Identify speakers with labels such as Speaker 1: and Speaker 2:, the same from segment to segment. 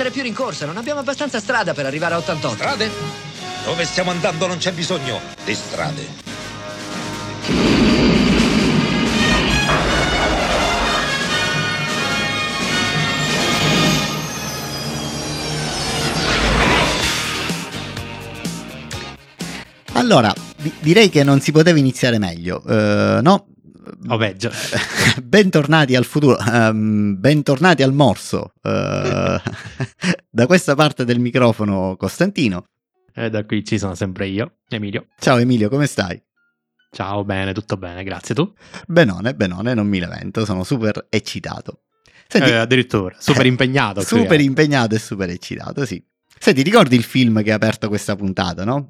Speaker 1: Prendere più rincorsa, non abbiamo abbastanza strada per arrivare a 88.
Speaker 2: Strade? Dove stiamo andando non c'è bisogno di strade.
Speaker 3: Allora, di- direi che non si poteva iniziare meglio, eh, no?
Speaker 4: O peggio.
Speaker 3: bentornati al futuro, ehm, bentornati al morso. eh, da questa parte del microfono Costantino.
Speaker 4: E da qui ci sono sempre io, Emilio.
Speaker 3: Ciao Emilio, come stai?
Speaker 4: Ciao, bene, tutto bene, grazie. Tu?
Speaker 3: Benone, benone, non mi lamento, sono super eccitato. Senti,
Speaker 4: Eh, addirittura, super
Speaker 3: eh,
Speaker 4: impegnato. qui,
Speaker 3: super
Speaker 4: eh.
Speaker 3: impegnato e super eccitato, sì. Senti, ricordi il film che ha aperto questa puntata, no?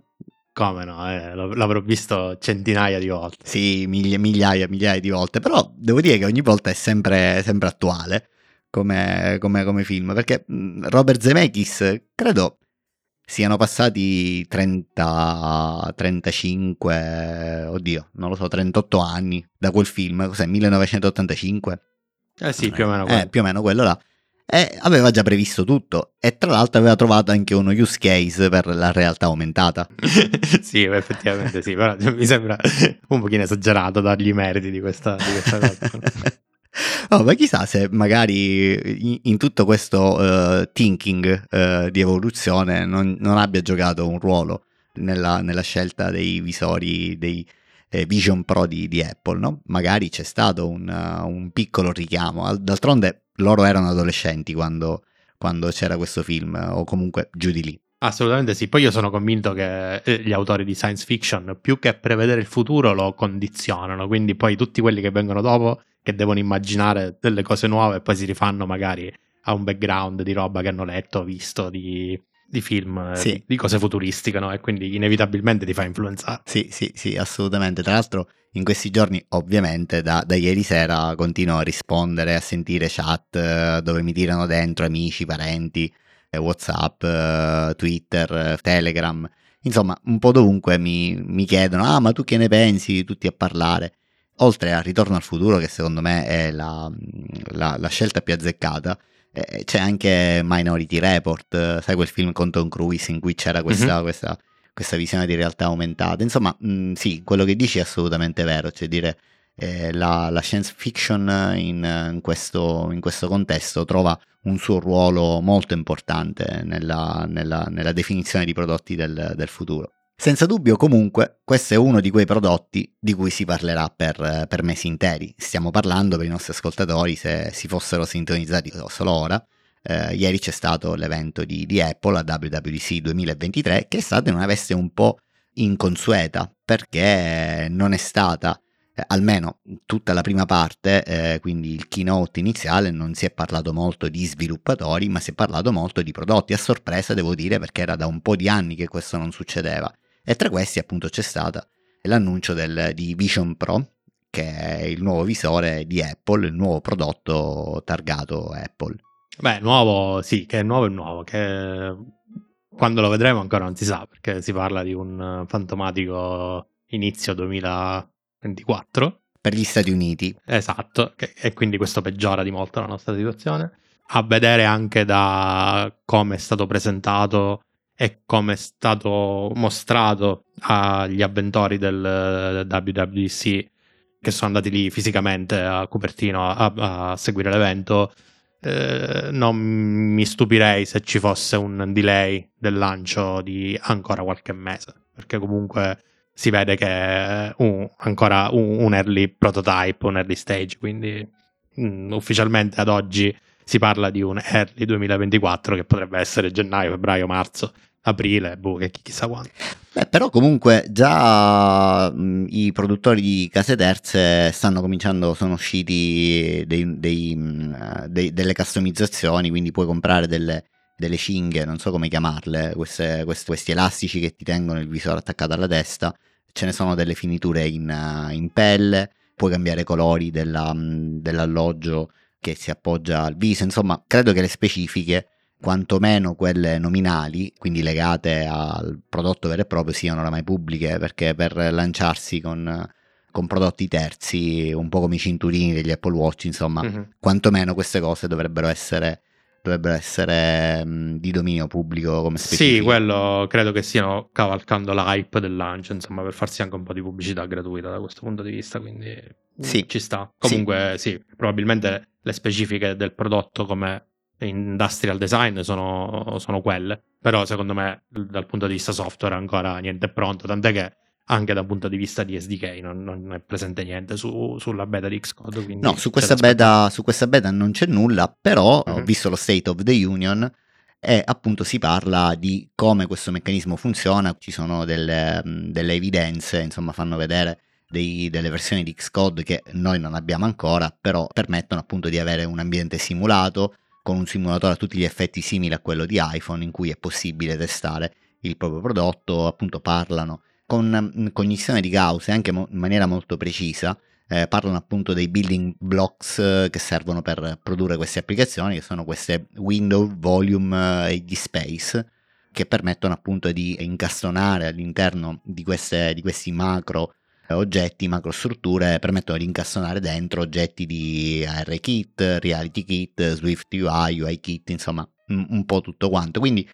Speaker 4: Come no, eh, l'av- l'avrò visto centinaia di volte.
Speaker 3: Sì, miglia- migliaia, migliaia di volte, però devo dire che ogni volta è sempre, sempre attuale come, come- come film, perché mh, Robert Zemeckis credo siano passati 30, 35, oddio, non lo so, 38 anni da quel film, cos'è, 1985?
Speaker 4: Eh sì, più o meno
Speaker 3: Eh,
Speaker 4: quello.
Speaker 3: più o meno quello là. E aveva già previsto tutto e tra l'altro aveva trovato anche uno use case per la realtà aumentata.
Speaker 4: sì, effettivamente sì, però mi sembra un pochino esagerato dargli i meriti di questa, di questa cosa.
Speaker 3: Oh, ma chissà se magari in, tutto questo eh, thinking eh, di evoluzione non, non abbia giocato un ruolo nella, nella scelta dei visori, dei eh, Vision Pro di, di Apple, no? Magari c'è stato un, uh, un piccolo richiamo. Al- D'altronde loro erano adolescenti quando, quando c'era questo film, o comunque giù di lì.
Speaker 4: Assolutamente sì, poi io sono convinto che eh, gli autori di science fiction più che prevedere il futuro lo condizionano, quindi poi tutti quelli che vengono dopo che devono immaginare delle cose nuove e poi si rifanno magari a un background di roba che hanno letto, visto, di, di film, eh,
Speaker 3: Sì.
Speaker 4: di, di cose futuristiche, no? E quindi inevitabilmente ti fa influenzare.
Speaker 3: Sì, sì, sì, assolutamente. Tra l'altro, in questi giorni, ovviamente, da, da ieri sera continuo a rispondere, a sentire chat eh, dove mi tirano dentro amici, parenti, eh, WhatsApp, Twitter, Telegram. Insomma, un po' dovunque mi, mi chiedono: Ah, ma tu che ne pensi? Tutti a parlare. Oltre al ritorno al futuro, che secondo me è la, la- la scelta più azzeccata, eh, c'è anche Minority Report, eh, sai quel film con Tom Cruise in cui c'era questa, questa questa visione di realtà aumentata. Insomma, mh, sì, quello che dici è assolutamente vero, cioè dire eh, la, la science fiction in, in questo, in questo contesto trova un suo ruolo molto importante nella, nella- nella definizione di prodotti del, del futuro. Senza dubbio, comunque, questo è uno di quei prodotti di cui si parlerà per, per mesi interi. Stiamo parlando per i nostri ascoltatori, se si fossero sintonizzati solo ora, eh, ieri c'è stato l'evento di, di Apple a WWDC 2023 che è stato in una veste un po' inconsueta perché non è stata, eh, almeno tutta la prima parte, eh, quindi il keynote iniziale, non si è parlato molto di sviluppatori, ma si è parlato molto di prodotti, a sorpresa devo dire perché era da un po' di anni che questo non succedeva. E tra questi appunto c'è stato l'annuncio del, di Vision Pro, che è il nuovo visore di Apple, il nuovo prodotto targato Apple.
Speaker 4: Beh, nuovo, sì, che è nuovo è nuovo, che quando lo vedremo ancora non si sa, perché si parla di un fantomatico inizio 2024.
Speaker 3: Per gli Stati Uniti,
Speaker 4: Esatto, che- e quindi questo peggiora di molto la nostra situazione. A vedere anche da come è stato presentato e come è stato mostrato agli avventori del WWDC che sono andati lì fisicamente a Cupertino a, a seguire l'evento. eh, non mi stupirei se ci fosse un delay del lancio di ancora qualche mese, perché comunque si vede che è un- ancora un, un early prototype, un early stage, quindi mm, ufficialmente ad oggi si parla di un early 2024 che potrebbe essere gennaio, febbraio, marzo, aprile, boh, che chi- chissà quando.
Speaker 3: Beh, però comunque già mh, i produttori di case terze stanno cominciando, sono usciti dei- dei, mh, eh, dei- delle customizzazioni, quindi puoi comprare delle, delle cinghie, non so come chiamarle, queste- queste- questi elastici che ti tengono il visore attaccato alla testa, ce ne sono delle finiture in, eh, in pelle, puoi cambiare colori della, mh, dell'alloggio che si appoggia al viso, insomma credo che le specifiche quantomeno quelle nominali, quindi legate al prodotto vero e proprio, siano oramai pubbliche, perché per lanciarsi con, con prodotti terzi, un po' come i cinturini degli Apple Watch, insomma,
Speaker 4: Mhm.
Speaker 3: quantomeno queste cose dovrebbero essere dovrebbero essere mh, di dominio pubblico come specifiche.
Speaker 4: Sì, quello credo che stiano cavalcando l'hype del lancio, insomma, per farsi anche un po' di pubblicità gratuita da questo punto di vista, quindi
Speaker 3: Sì.
Speaker 4: ci sta. Comunque sì, probabilmente le specifiche del prodotto come industrial design sono, sono quelle, però secondo me dal punto di vista software ancora niente è pronto, tant'è che anche dal punto di vista di SDK non, non è presente niente su- sulla beta di Xcode.
Speaker 3: No, su questa, beta, su questa beta non c'è nulla, però ho
Speaker 4: Mhm.
Speaker 3: visto lo State of the Union e appunto si parla di come questo meccanismo funziona, ci sono delle, mh, delle evidenze, insomma fanno vedere dei- delle versioni di Xcode che noi non abbiamo ancora, però permettono appunto di avere un ambiente simulato con un simulatore a tutti gli effetti simile a quello di iPhone in cui è possibile testare il proprio prodotto, appunto parlano con mh, cognizione di Gauss e anche in maniera molto precisa, eh, parlano appunto dei building blocks eh, che servono per produrre queste applicazioni, che sono queste window, volume eh, e gli space, che permettono appunto di incastonare all'interno di, queste, di questi macro oggetti, macro strutture, permettono di incastonare dentro oggetti di ARKit, RealityKit, Swift UI, UIKit, insomma un, po' tutto quanto. Quindi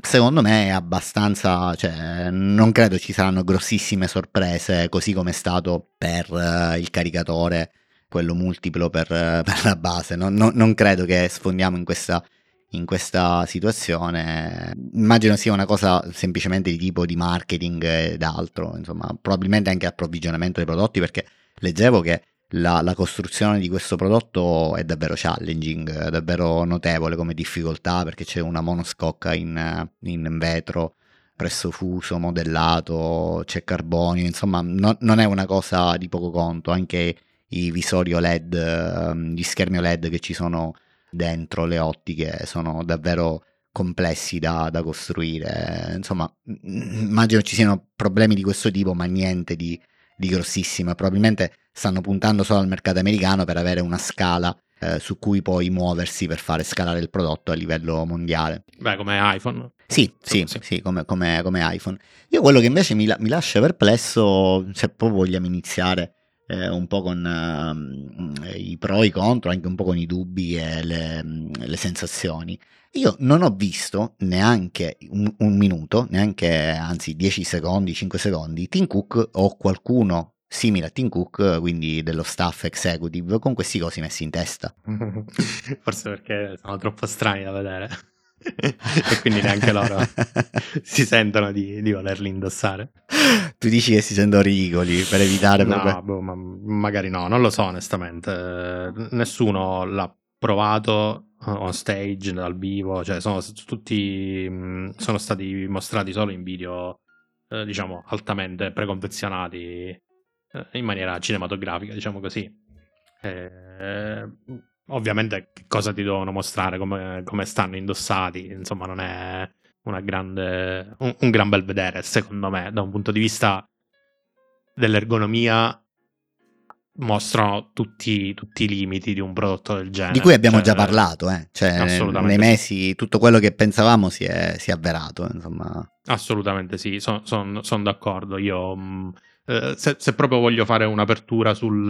Speaker 3: secondo me è abbastanza, cioè non credo ci saranno grossissime sorprese, così come è stato per eh, il caricatore, quello multiplo per, eh, per la base. Non, non- non credo che sfondiamo in questa, in questa situazione. Immagino sia una cosa semplicemente di tipo di marketing ed altro, insomma, probabilmente anche approvvigionamento dei prodotti, perché leggevo che la, la costruzione di questo prodotto è davvero challenging, è davvero notevole come difficoltà perché c'è una monoscocca in, in vetro presso fuso, modellato, c'è carbonio, insomma no- non è una cosa di poco conto, anche i visori OLED, ehm, gli schermi OLED che ci sono dentro le ottiche sono davvero complessi da, da costruire, insomma mm, immagino ci siano problemi di questo tipo ma niente di, di grossissimo e probabilmente stanno puntando solo al mercato americano per avere una scala eh, su cui poi muoversi per fare scalare il prodotto a livello mondiale.
Speaker 4: Beh, come iPhone.
Speaker 3: Sì, sì,
Speaker 4: Sì.
Speaker 3: sì, come, come- come iPhone. Io quello che invece mi, mi lascia perplesso, se poi vogliamo iniziare eh, un po' con ehm, i pro e i contro, anche un po' con i dubbi e le, le sensazioni. Io non ho visto neanche un, un minuto, neanche anzi 10 secondi, 5 secondi, Tim Cook o qualcuno simile a Tim Cook, quindi dello staff executive, con questi cosi messi in testa.
Speaker 4: Forse perché sono troppo strani da vedere. E quindi neanche loro si sentono di, di volerli indossare.
Speaker 3: tu dici che si sentono ridicoli per evitare proprio...
Speaker 4: No, boh, ma magari no, non lo so onestamente. Nessuno l'ha provato eh, on stage dal vivo, cioè sono tutti mh, sono stati mostrati solo in video eh, diciamo altamente preconfezionati eh, in maniera cinematografica, diciamo così. Eh, ovviamente che cosa ti devono mostrare, come, come stanno indossati, insomma non è una grande, un, un gran bel vedere secondo me da un punto di vista dell'ergonomia mostrano tutti, tutti i limiti di un prodotto del genere.
Speaker 3: Di cui abbiamo
Speaker 4: Cioè,
Speaker 3: già parlato, eh. cioè, nei
Speaker 4: sì.
Speaker 3: mesi tutto quello che pensavamo si è, si è avverato, insomma.
Speaker 4: Assolutamente sì, sono d'accordo. Io mh, eh, se, se proprio voglio fare un'apertura sul,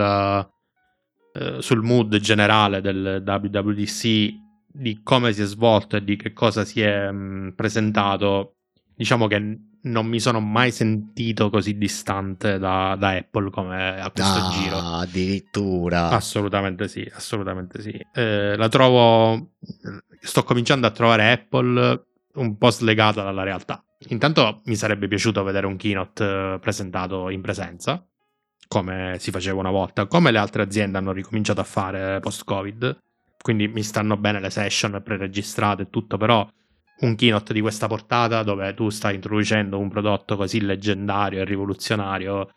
Speaker 4: eh, sul mood generale del WWDC, di come si è svolto e di che cosa si è mh, presentato, diciamo che non mi sono mai sentito così distante da, da Apple come a questo
Speaker 3: Ah,
Speaker 4: giro.
Speaker 3: addirittura.
Speaker 4: Assolutamente sì, assolutamente sì. Eh, la trovo. Sto cominciando a trovare Apple un po' slegata dalla realtà. Intanto mi sarebbe piaciuto vedere un keynote eh, presentato in presenza, come si faceva una volta, come le altre aziende hanno ricominciato a fare post-Covid. Quindi mi stanno bene le session preregistrate e tutto, però un keynote di questa portata dove tu stai introducendo un prodotto così leggendario e rivoluzionario,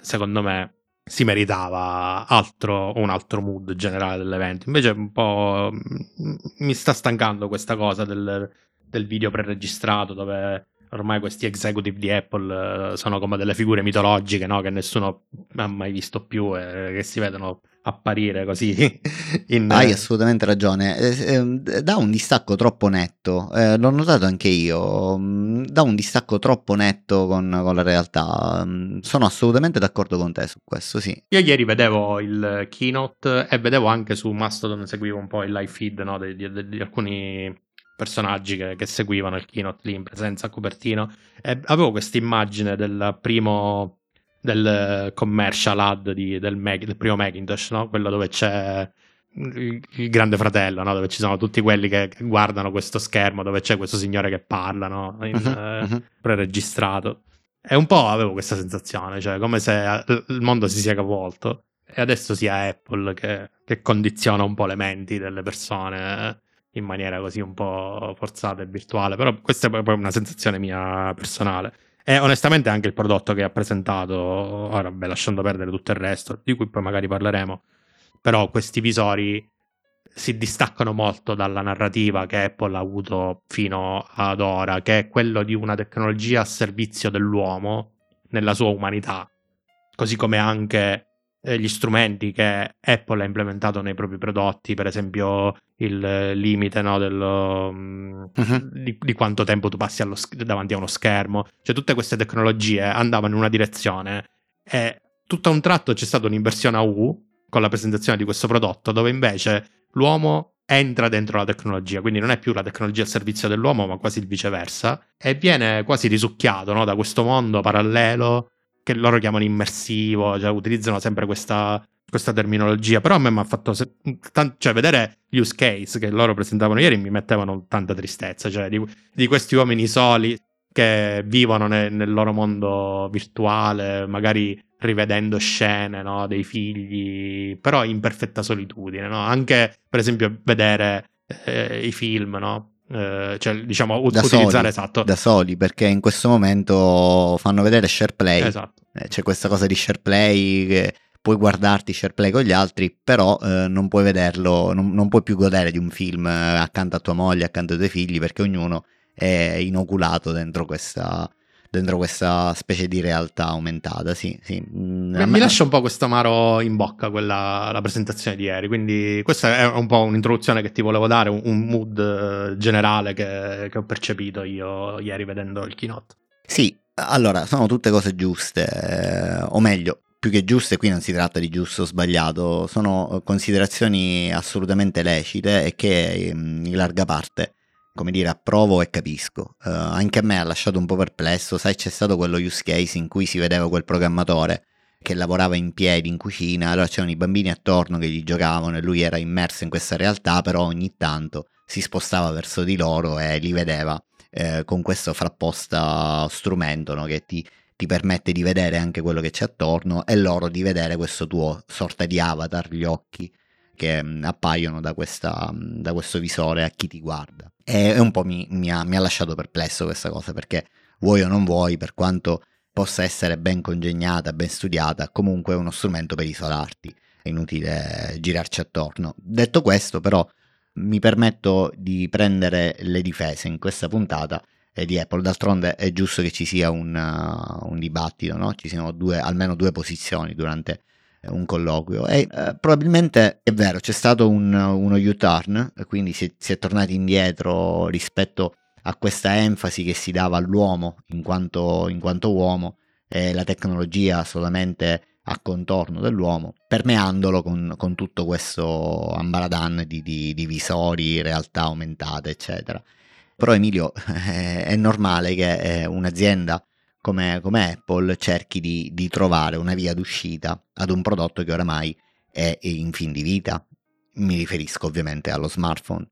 Speaker 4: secondo me si meritava altro, un altro mood generale dell'evento. Invece un po' mm, mi sta stancando questa cosa del, del video preregistrato dove ormai questi executive di Apple eh, sono come delle figure mitologiche no? che nessuno ha mai visto più e che si vedono apparire così. In...
Speaker 3: Hai assolutamente ragione, eh, eh, dà un distacco troppo netto, eh, l'ho notato anche io, mm, dà un distacco troppo netto con, con, la realtà, mm, sono assolutamente d'accordo con te su questo, sì.
Speaker 4: Io ieri vedevo il keynote e vedevo anche su Mastodon, seguivo un po' il live feed no, di, di, di, alcuni personaggi che, che, seguivano il keynote lì in presenza a Cupertino e avevo questa immagine del primo del commercial ad di, del, Mac, del, primo Macintosh, no? quello dove c'è il, il grande fratello, no? dove ci sono tutti quelli che, che, guardano questo schermo, dove c'è questo signore che parla no? in, uh-huh, eh, uh-huh. preregistrato. E un po' avevo questa sensazione, cioè come se il mondo si sia capovolto e adesso sia Apple che, che condiziona un po' le menti delle persone eh, in maniera così un po' forzata e virtuale, però questa è proprio una sensazione mia personale. E onestamente anche il prodotto che ha presentato, ora beh, lasciando perdere tutto il resto, di cui poi magari parleremo, però questi visori si distaccano molto dalla narrativa che Apple ha avuto fino ad ora, che è quello di una tecnologia a servizio dell'uomo nella sua umanità, così come anche gli strumenti che Apple ha implementato nei propri prodotti, per esempio il limite no, dello, uh-huh. di, di, quanto tempo tu passi allo, davanti a uno schermo, cioè tutte queste tecnologie andavano in una direzione e tutto a un tratto c'è stata un'inversione a U con la presentazione di questo prodotto dove invece l'uomo entra dentro la tecnologia, quindi non è più la tecnologia al servizio dell'uomo, ma quasi il viceversa, e viene quasi risucchiato no, da questo mondo parallelo che loro chiamano immersivo, cioè utilizzano sempre questa, questa terminologia, però a me mi ha fatto, se, tan- cioè vedere gli use case che loro presentavano ieri mi mettevano tanta tristezza, cioè di, di questi uomini soli che vivono ne, nel loro mondo virtuale, magari rivedendo scene no, dei figli, però in perfetta solitudine, no? anche per esempio vedere eh, i film, no? Eh, cioè diciamo da utilizzare
Speaker 3: soli,
Speaker 4: esatto
Speaker 3: da soli perché in questo momento fanno vedere SharePlay
Speaker 4: esatto.
Speaker 3: eh, c'è questa cosa di SharePlay che puoi guardarti SharePlay con gli altri però eh, non puoi vederlo non, non, puoi più godere di un film eh, accanto a tua moglie accanto ai tuoi figli perché ognuno è inoculato dentro questa dentro questa specie di realtà aumentata. Sì, sì.
Speaker 4: Mm, mi me... lascia un po' questo amaro in bocca quella, la presentazione di ieri, quindi questa è un po' un'introduzione che ti volevo dare, un, un mood eh, generale che, che, ho percepito io ieri vedendo il keynote.
Speaker 3: Sì, allora, sono tutte cose giuste, eh, o meglio, più che giuste, qui non si tratta di giusto o sbagliato, sono considerazioni assolutamente lecite e che mm, in larga parte come dire, approvo e capisco. Uh, anche a me ha lasciato un po' perplesso, sai, c'è stato quello use case in cui si vedeva quel programmatore che lavorava in piedi in cucina, allora c'erano i bambini attorno che gli giocavano e lui era immerso in questa realtà, però ogni tanto si spostava verso di loro e li vedeva eh, con questo frapposta strumento no, che ti, ti permette di vedere anche quello che c'è attorno e loro di vedere questo tuo sorta di avatar, gli occhi che mh, appaiono da, questa, mh, da, questo visore a chi ti guarda. E, e un po' mi, mi, ha, mi, ha, lasciato perplesso questa cosa perché vuoi o non vuoi, per quanto possa essere ben congegnata, ben studiata, comunque è uno strumento per isolarti, è inutile girarci attorno. Detto questo, però, mi permetto di prendere le difese in questa puntata di Apple. D'altronde è giusto che ci sia un, uh, un dibattito, no? ci siano due, almeno due posizioni durante un colloquio. E eh, probabilmente è vero c'è stato un, uno U-turn quindi si, si, è tornati indietro rispetto a questa enfasi che si dava all'uomo in quanto, in quanto uomo e la tecnologia solamente a contorno dell'uomo permeandolo con, con tutto questo ambaradan di, di, di, visori realtà aumentate eccetera. Però Emilio è, è normale che eh, un'azienda come, come Apple cerchi di, di, trovare una via d'uscita ad un prodotto che oramai è in fin di vita. Mi riferisco ovviamente allo smartphone.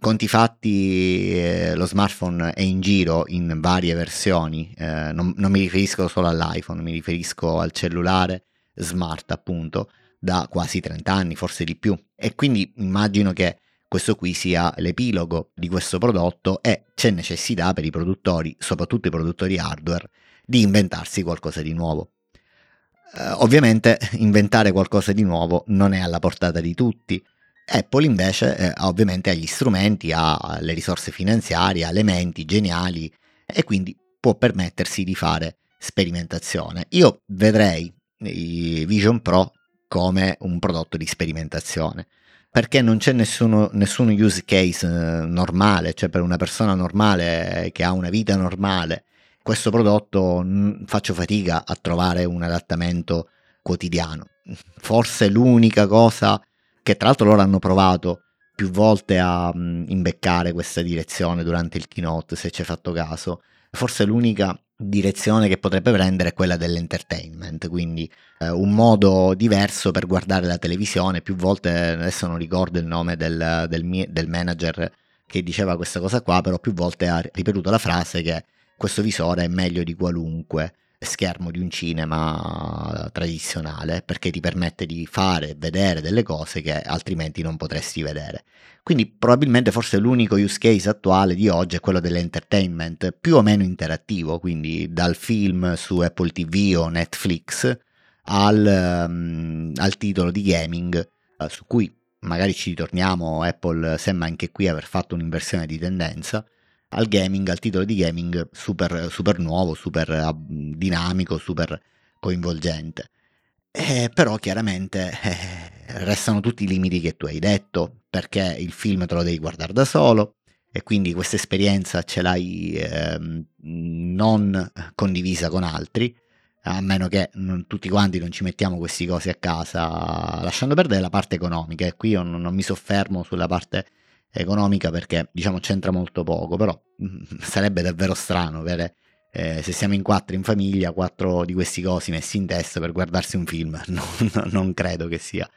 Speaker 3: Conti fatti, eh, lo smartphone è in giro in varie versioni, eh, non, non mi riferisco solo all'iPhone, mi riferisco al cellulare smart appunto da quasi 30 anni, forse di più. E quindi immagino che questo qui sia l'epilogo di questo prodotto e c'è necessità per i produttori, soprattutto i produttori hardware, di inventarsi qualcosa di nuovo. Uh, ovviamente inventare qualcosa di nuovo non è alla portata di tutti. Apple invece eh, ovviamente ha gli strumenti, ha le risorse finanziarie, ha le menti geniali e quindi può permettersi di fare sperimentazione. Io vedrei i Vision Pro come un prodotto di sperimentazione perché non c'è nessuno, nessun use case eh, normale, cioè per una persona normale che ha una vita normale, questo prodotto mh, faccio fatica a trovare un adattamento quotidiano. Forse l'unica cosa che tra l'altro loro hanno provato più volte a mh, imbeccare questa direzione durante il keynote, se ci hai fatto caso, forse l'unica direzione che potrebbe prendere è quella dell'entertainment, quindi eh, un modo diverso per guardare la televisione. Più volte, adesso non ricordo il nome del, del, del manager che diceva questa cosa qua, però più volte ha ripetuto la frase che questo visore è meglio di qualunque schermo di un cinema tradizionale perché ti permette di fare e vedere delle cose che altrimenti non potresti vedere. Quindi probabilmente forse l'unico use case attuale di oggi è quello dell'entertainment, più o meno interattivo, quindi dal film su Apple TV o Netflix al, um, al titolo di gaming uh, su cui magari ci ritorniamo, Apple sembra anche qui aver fatto un'inversione di tendenza al gaming, al titolo di gaming super, super nuovo, super uh, dinamico, super coinvolgente. Eh, però chiaramente eh, restano tutti i limiti che tu hai detto, perché il film te lo devi guardare da solo e quindi questa esperienza ce l'hai eh, non condivisa con altri, a meno che non, tutti quanti non ci mettiamo queste cose a casa, lasciando perdere la parte economica. E qui io non, non mi soffermo sulla parte economica perché diciamo c'entra molto poco, però mm, sarebbe davvero strano avere eh, se siamo in quattro in famiglia, quattro di questi cosi messi in testa per guardarsi un film, non, non credo che sia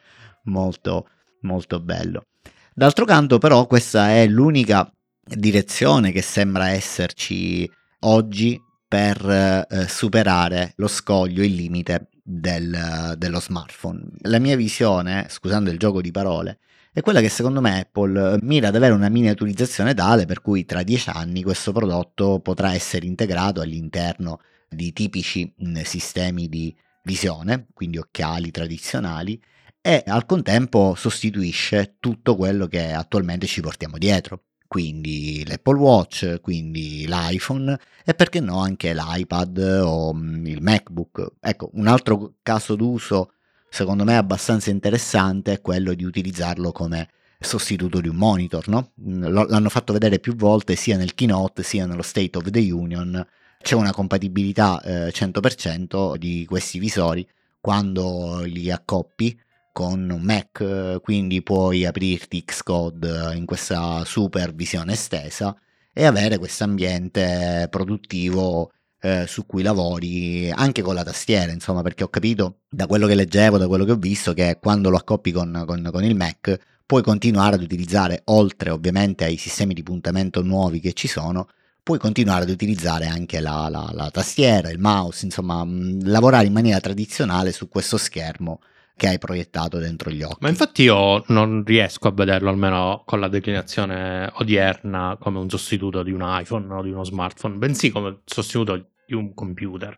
Speaker 3: molto molto bello. D'altro canto però questa è l'unica direzione che sembra esserci oggi per eh, superare lo scoglio, il limite del, dello smartphone. La mia visione, scusando il gioco di parole, è quella che secondo me Apple mira ad avere una miniaturizzazione tale per cui tra dieci anni questo prodotto potrà essere integrato all'interno di tipici sistemi di visione, quindi occhiali tradizionali, e al contempo sostituisce tutto quello che attualmente ci portiamo dietro. Quindi l'Apple Watch, quindi l'iPhone e perché no anche l'iPad o il MacBook. Ecco, un altro caso d'uso secondo me abbastanza interessante è quello di utilizzarlo come sostituto di un monitor, no? L'hanno fatto vedere più volte sia nel keynote sia nello State of the Union. C'è una compatibilità eh, 100% di questi visori quando li accoppi con un Mac, quindi puoi aprirti Xcode in questa super visione estesa e avere questo ambiente produttivo eh, su cui lavori anche con la tastiera, insomma, perché ho capito da quello che leggevo, da quello che ho visto, che quando lo accoppi con, con, con il Mac puoi continuare ad utilizzare, oltre ovviamente ai sistemi di puntamento nuovi che ci sono, puoi continuare ad utilizzare anche la, la, la tastiera, il mouse, insomma, mh, lavorare in maniera tradizionale su questo schermo che hai proiettato dentro gli occhi.
Speaker 4: Ma infatti io non riesco a vederlo almeno con la declinazione odierna come un sostituto di un iPhone o di uno smartphone, bensì come sostituto di un computer.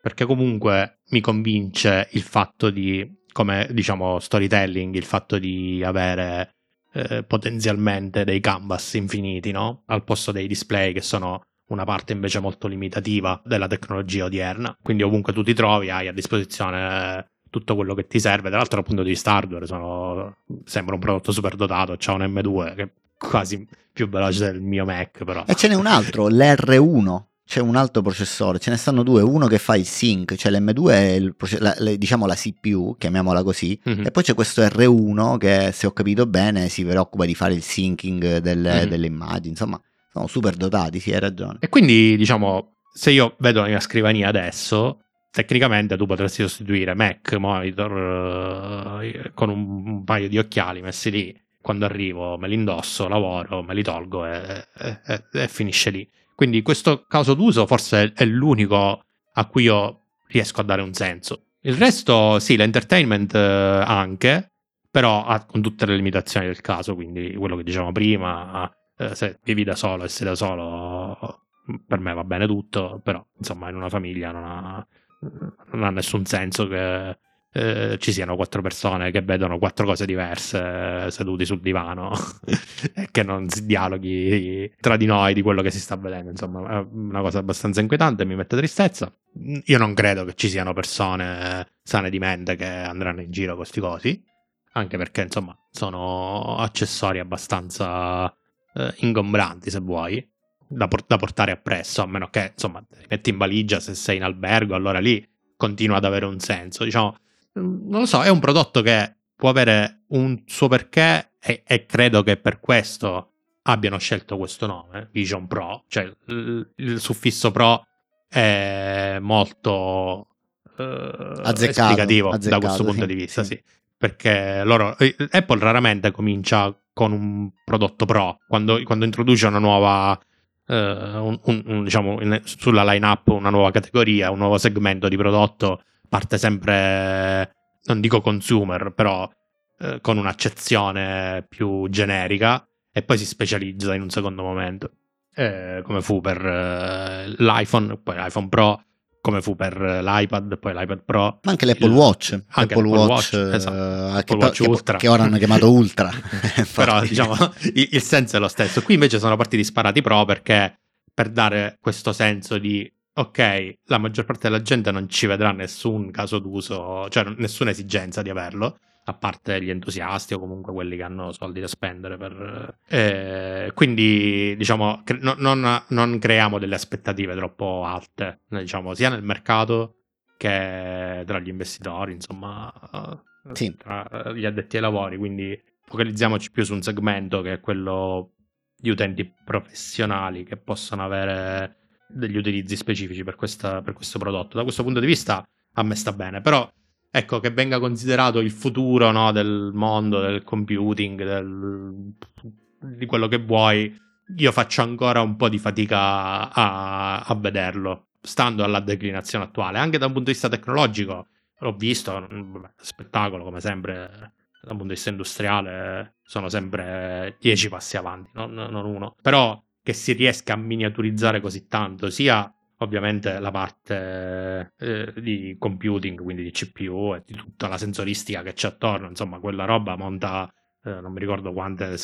Speaker 4: Perché comunque mi convince il fatto di, come diciamo storytelling, il fatto di avere eh, potenzialmente dei canvas infiniti, no? Al posto dei display che sono una parte invece molto limitativa della tecnologia odierna. Quindi ovunque tu ti trovi hai a disposizione eh, tutto quello che ti serve. Tra l'altro dal punto di vista hardware sono, sembra un prodotto super dotato, c'ha un M2 che è quasi più veloce del mio Mac però.
Speaker 3: E ce n'è un altro, l'R1 c'è un altro processore, ce ne stanno due, uno che fa il sync, cioè l'M2 è il, la, la, diciamo la CPU, chiamiamola così, mm-hmm. e poi c'è questo R1 che se ho capito bene si preoccupa di fare il syncing delle, mm-hmm. delle immagini, insomma sono super dotati, sì hai ragione.
Speaker 4: E quindi diciamo, se io vedo la mia scrivania adesso, tecnicamente tu potresti sostituire Mac, monitor uh, con un, un, paio di occhiali messi lì, quando arrivo me li indosso, lavoro, me li tolgo e, e, e, e finisce lì. Quindi questo caso d'uso forse è l'unico a cui io riesco a dare un senso. Il resto, sì, l'entertainment eh, anche, però ha, con tutte le limitazioni del caso, quindi quello che dicevamo prima, eh, se vivi da solo e sei da solo, per me va bene tutto, però insomma in una famiglia non ha, non ha nessun senso che eh, ci siano quattro persone che vedono quattro cose diverse eh, seduti sul divano e che non si dialoghi tra di noi di quello che si sta vedendo. Insomma, è una cosa abbastanza inquietante, mi mette tristezza. Io non credo che ci siano persone sane di mente che andranno in giro con questi cosi, anche perché insomma sono accessori abbastanza eh, ingombranti se vuoi. Da, por- da, portare appresso, a meno che insomma ti metti in valigia se sei in albergo, allora lì continua ad avere un senso. Diciamo, mm, non lo so, è un prodotto che può avere un suo perché e, e credo che per questo abbiano scelto questo nome, Vision Pro, cioè il, il suffisso Pro è molto eh,
Speaker 3: azzeccato,
Speaker 4: esplicativo
Speaker 3: azzeccato,
Speaker 4: da questo punto
Speaker 3: sì,
Speaker 4: di vista,
Speaker 3: sì.
Speaker 4: sì. Perché loro, eh, Apple raramente comincia con un prodotto Pro, quando, quando introduce una nuova Uh, un, un, un, diciamo, in, sulla line-up una nuova categoria, un nuovo segmento di prodotto, parte sempre, non dico consumer, però uh, con un'accezione più generica e poi si specializza in un secondo momento, eh, come fu per uh, l'iPhone, poi l'iPhone Pro, come fu per l'iPad, poi l'iPad Pro.
Speaker 3: Ma anche l'Apple Watch.
Speaker 4: Anche
Speaker 3: Apple
Speaker 4: l'Apple
Speaker 3: Watch,
Speaker 4: Watch, esatto.
Speaker 3: eh,
Speaker 4: Apple
Speaker 3: che,
Speaker 4: Watch
Speaker 3: che-
Speaker 4: Ultra.
Speaker 3: che ora hanno chiamato Ultra.
Speaker 4: Però diciamo il, il senso è lo stesso. Qui invece sono partiti sparati pro perché per dare questo senso di ok, la maggior parte della gente non ci vedrà nessun caso d'uso, cioè nessuna esigenza di averlo, a parte gli entusiasti o comunque quelli che hanno soldi da spendere. Per, eh, quindi diciamo cre- no- non, non creiamo delle aspettative troppo alte, diciamo, sia nel mercato che tra gli investitori, insomma, eh,
Speaker 3: Sì.
Speaker 4: tra gli addetti ai lavori. Quindi focalizziamoci più su un segmento che è quello di utenti professionali che possono avere degli utilizzi specifici per, questa- per questo prodotto. Da questo punto di vista a me sta bene, però ecco che venga considerato il futuro no, del mondo, del computing, del- di quello che vuoi, io faccio ancora un po' di fatica a, a vederlo, stando alla declinazione attuale, anche da un punto di vista tecnologico. L'ho visto, mm, spettacolo come sempre, dal punto di vista industriale sono sempre dieci passi avanti, non, non uno. Però che si riesca a miniaturizzare così tanto, sia ovviamente la parte eh, di computing, quindi di CPU e di tutta la sensoristica che c'è attorno, insomma, quella roba monta, eh, non mi ricordo quante,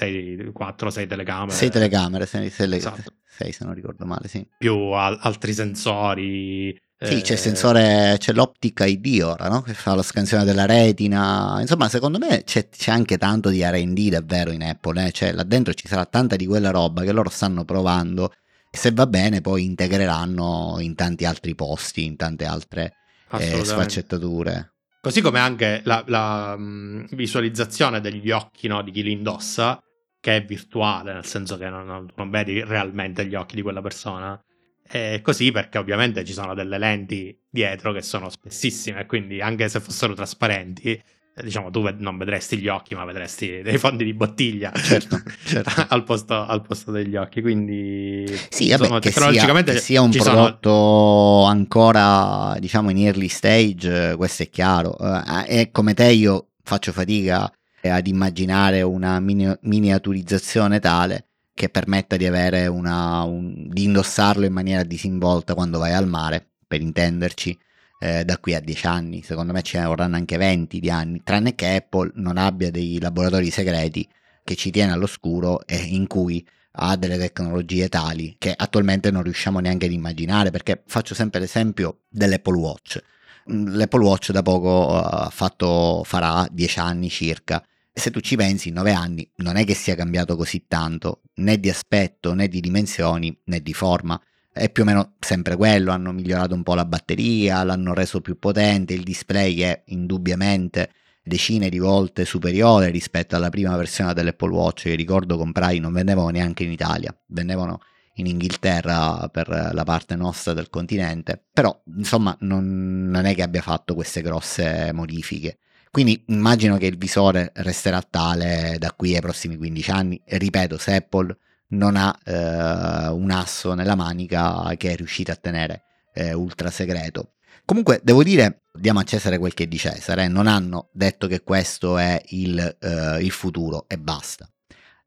Speaker 4: 4 6 telecamere.
Speaker 3: Sei telecamere, sei, sei le-
Speaker 4: Esatto.
Speaker 3: sei, se non ricordo male, sì.
Speaker 4: più al- altri sensori.
Speaker 3: Sì, c'è il
Speaker 4: eh,
Speaker 3: sensore, c'è l'Optic ID ora, no? Che fa la scansione della retina. Insomma, secondo me c'è, c'è anche tanto di RD davvero in Apple, eh? Cioè, là dentro ci sarà tanta di quella roba che loro stanno provando. E se va bene, poi integreranno in tanti altri posti, in tante altre eh, sfaccettature.
Speaker 4: Così come anche la, la, mh, visualizzazione degli occhi no, di chi li indossa, che è virtuale, nel senso che non- non vedi realmente gli occhi di quella persona. E così perché ovviamente ci sono delle lenti dietro che sono spessissime, quindi anche se fossero trasparenti, eh, diciamo tu non vedresti gli occhi, ma vedresti dei fondi di bottiglia
Speaker 3: Certo, certo.
Speaker 4: al, posto, al posto degli occhi. Quindi
Speaker 3: Sì, vabbè,
Speaker 4: insomma,
Speaker 3: che sia,
Speaker 4: tecnologicamente
Speaker 3: che sia un
Speaker 4: ci sono-
Speaker 3: prodotto ancora, diciamo, in early stage, eh, questo è chiaro. Eh, e come te io faccio fatica ad immaginare una mini- miniaturizzazione tale che permetta di una, un- di indossarlo in maniera disinvolta quando vai al mare, per intenderci, eh, da qui a 10 anni. Secondo me ci vorranno anche 20 di anni, tranne che Apple non abbia dei laboratori segreti che ci tiene all'oscuro e in cui ha delle tecnologie tali che attualmente non riusciamo neanche ad immaginare perché faccio sempre l'esempio dell'Apple Watch l'Apple Watch da poco uh, fatto farà 10 anni circa se tu ci pensi in 9 anni non è che sia cambiato così tanto né di aspetto né di dimensioni né di forma. È più o meno sempre quello hanno migliorato un po' la batteria l'hanno reso più potente il display è indubbiamente decine di volte superiore rispetto alla prima versione dell'Apple Watch. Che ricordo comprai non vendevano neanche in Italia vendevano in Inghilterra per la parte nostra del continente. Però insomma non, non è che abbia fatto queste grosse modifiche quindi immagino che il visore resterà tale da qui ai prossimi 15 anni ripeto se Apple non ha eh, un asso nella manica che è riuscita a tenere eh, ultra segreto Comunque devo dire, diamo a Cesare quel che è di Cesare, non hanno detto che questo è il, eh, il futuro e basta.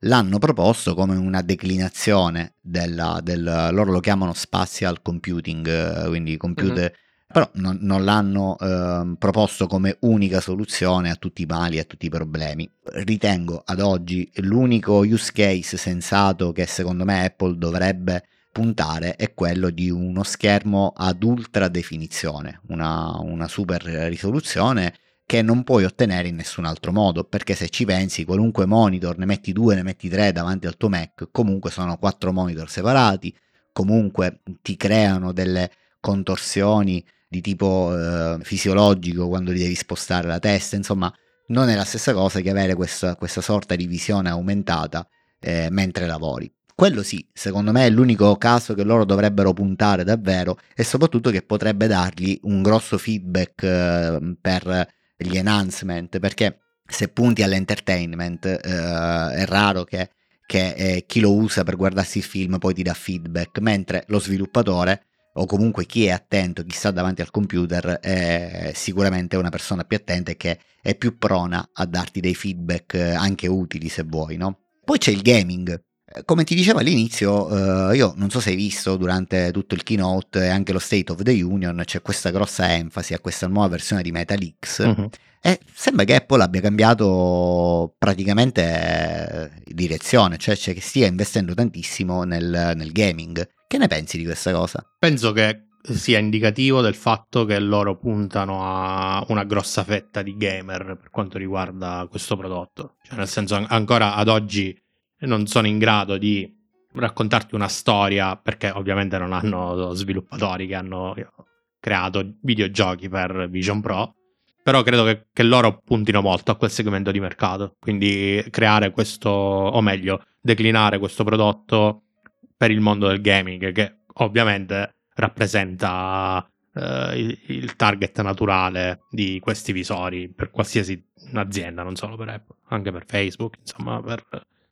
Speaker 3: L'hanno proposto come una declinazione della, del, loro lo chiamano spatial computing, eh, quindi computer però non, non l'hanno eh, proposto come unica soluzione a tutti i mali, a tutti i problemi. Ritengo ad oggi l'unico use case sensato che secondo me Apple dovrebbe puntare è quello di uno schermo ad ultra definizione, una, una super risoluzione che non puoi ottenere in nessun altro modo, perché se ci pensi, qualunque monitor, ne metti due, ne metti tre davanti al tuo Mac, comunque sono quattro monitor separati, comunque ti creano delle contorsioni di tipo eh, fisiologico quando li devi spostare la testa, insomma non è la stessa cosa che avere questa, questa sorta di visione aumentata eh, mentre lavori. Quello sì, secondo me è l'unico caso che loro dovrebbero puntare davvero e soprattutto che potrebbe dargli un grosso feedback eh, per gli enhancement, perché se punti all'entertainment eh, è raro che, che eh, chi lo usa per guardarsi il film poi ti dà feedback, mentre lo sviluppatore o comunque chi è attento, chi sta davanti al computer, è sicuramente una persona più attenta e che è più prona a darti dei feedback eh, anche utili se vuoi, no? Poi c'è il gaming. Eh, come ti dicevo all'inizio, eh, io non so se hai visto durante tutto il keynote e anche lo State of the Union, c'è questa grossa enfasi a questa nuova versione di Metal X. Uh-huh. E sembra che Apple abbia cambiato praticamente direzione, cioè, cioè che stia investendo tantissimo nel, nel gaming. Che ne pensi di questa cosa?
Speaker 4: Penso che sia indicativo del fatto che loro puntano a una grossa fetta di gamer per quanto riguarda questo prodotto. Cioè, nel senso, ancora ad oggi non sono in grado di raccontarti una storia perché ovviamente non hanno sviluppatori che hanno creato videogiochi per Vision Pro. Però credo che, che loro puntino molto a quel segmento di mercato. Quindi creare questo, o meglio, declinare questo prodotto per il mondo del gaming, che ovviamente rappresenta eh, il, target naturale di questi visori per qualsiasi azienda, non solo per Apple, anche per Facebook, insomma, per,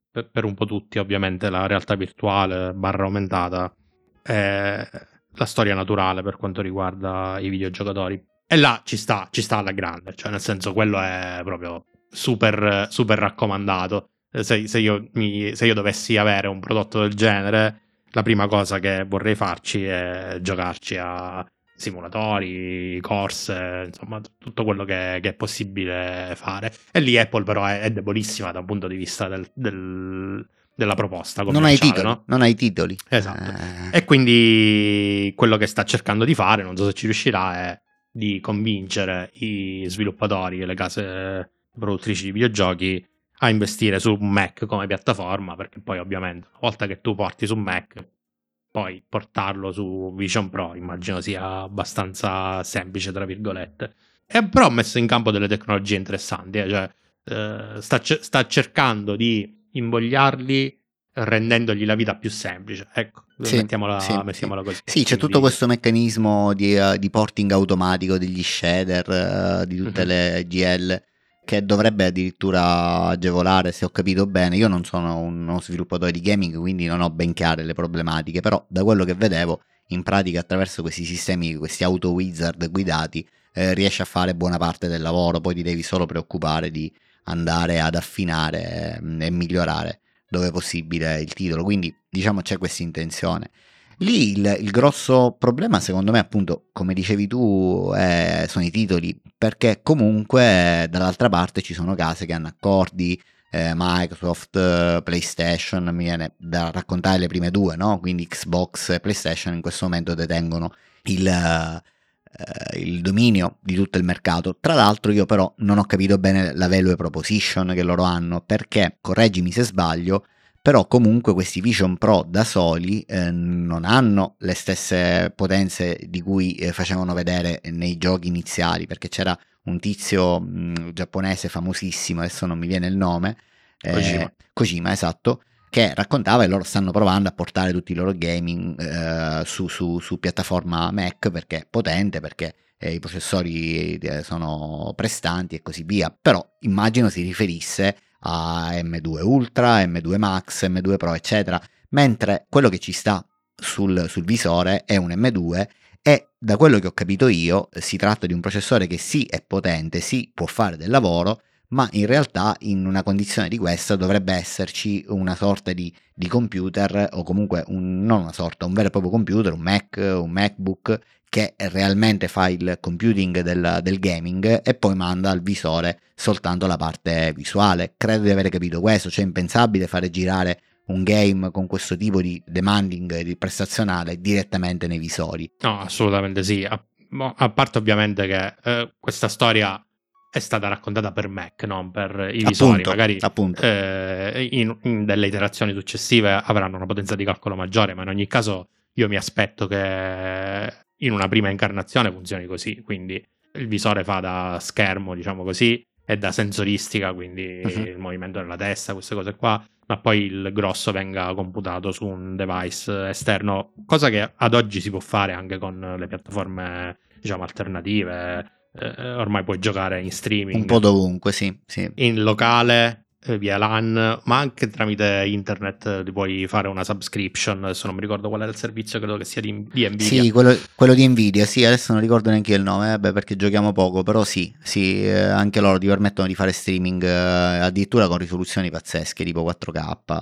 Speaker 4: per, per un po' tutti, ovviamente la realtà virtuale barra aumentata è la storia naturale per quanto riguarda i videogiocatori. E là ci sta, ci sta alla grande, cioè nel senso quello è proprio super, super raccomandato se, se, io mi, se io dovessi avere un prodotto del genere, la prima cosa che vorrei farci è giocarci a simulatori, corse, insomma, tutto quello che, che, è possibile fare. E lì Apple però è, è debolissima da un punto di vista del, del, della proposta.
Speaker 3: Non hai titoli. No? Non hai titoli.
Speaker 4: Esatto. Eh. E quindi quello che sta cercando di fare, non so se ci riuscirà, è di convincere i sviluppatori e le case produttrici di videogiochi a investire su Mac come piattaforma, perché poi ovviamente una volta che tu porti su Mac, poi portarlo su Vision Pro immagino sia abbastanza semplice, tra virgolette. E però ha messo in campo delle tecnologie interessanti, eh, cioè eh, sta, sta, cercando di invogliarli rendendogli la vita più semplice. Ecco, sì, mettiamola, sì, mettiamola, così.
Speaker 3: Sì, c'è tutto questo meccanismo di, uh, di porting automatico degli shader, uh, di tutte mm-hmm. le GL che dovrebbe addirittura agevolare, se ho capito bene. Io non sono uno sviluppatore di gaming, quindi non ho ben chiare le problematiche, però da quello che vedevo, in pratica attraverso questi sistemi, questi auto wizard guidati, eh, riesci a fare buona parte del lavoro, poi ti devi solo preoccupare di andare ad affinare eh, e migliorare dove possibile il titolo, quindi diciamo c'è questa intenzione. Lì il, il, grosso problema, secondo me, appunto, come dicevi tu, è, sono i titoli, perché comunque dall'altra parte ci sono case che hanno accordi, eh, Microsoft, eh, PlayStation, mi viene da raccontare le prime due, no? Quindi Xbox e PlayStation in questo momento detengono il, eh, il dominio di tutto il mercato. Tra l'altro io però non ho capito bene la value proposition che loro hanno, perché, correggimi se sbaglio, però comunque questi Vision Pro da soli eh, non hanno le stesse potenze di cui eh, facevano vedere nei giochi iniziali, perché c'era un tizio mh, giapponese famosissimo, adesso non mi viene il nome,
Speaker 4: eh, Kojima.
Speaker 3: Kojima, esatto, che raccontava e loro stanno provando a portare tutti i loro gaming eh, su, su, su, piattaforma Mac perché è potente, perché eh, i processori eh, sono prestanti e così via. Però immagino si riferisse a M2 Ultra, M2 Max, M2 Pro, eccetera, mentre quello che ci sta sul, sul visore è un M2 e da quello che ho capito io si tratta di un processore che sì è potente, sì può fare del lavoro, ma in realtà in una condizione di questa dovrebbe esserci una sorta di, di computer o comunque un, non una sorta, un vero e proprio computer, un Mac, un MacBook che realmente fa il computing del, del, gaming e poi manda al visore soltanto la parte visuale. Credo di aver capito questo, cioè è impensabile fare girare un game con questo tipo di demanding di prestazionale direttamente nei visori.
Speaker 4: No, assolutamente sì. A, a parte ovviamente che eh, questa storia è stata raccontata per Mac, non per i visori.
Speaker 3: Appunto,
Speaker 4: Magari
Speaker 3: appunto.
Speaker 4: Eh, in, in, delle iterazioni successive avranno una potenza di calcolo maggiore, ma in ogni caso io mi aspetto che in una prima incarnazione funzioni così. Quindi il visore fa da schermo, diciamo così, e da sensoristica, quindi uh-huh. il movimento della testa, queste cose qua, ma poi il grosso venga computato su un device esterno, cosa che ad oggi si può fare anche con le piattaforme, diciamo, alternative eh, ormai puoi giocare in streaming.
Speaker 3: Un po' dovunque, sì. sì.
Speaker 4: In locale, eh, via LAN, ma anche tramite internet eh, ti puoi fare una subscription. Adesso non mi ricordo qual è il servizio, credo che sia di, di Nvidia.
Speaker 3: Sì, quello, quello, di Nvidia, sì, adesso non ricordo neanche il nome, beh, perché giochiamo poco, però sì, sì eh, anche loro ti permettono di fare streaming eh, addirittura con risoluzioni pazzesche, tipo 4K.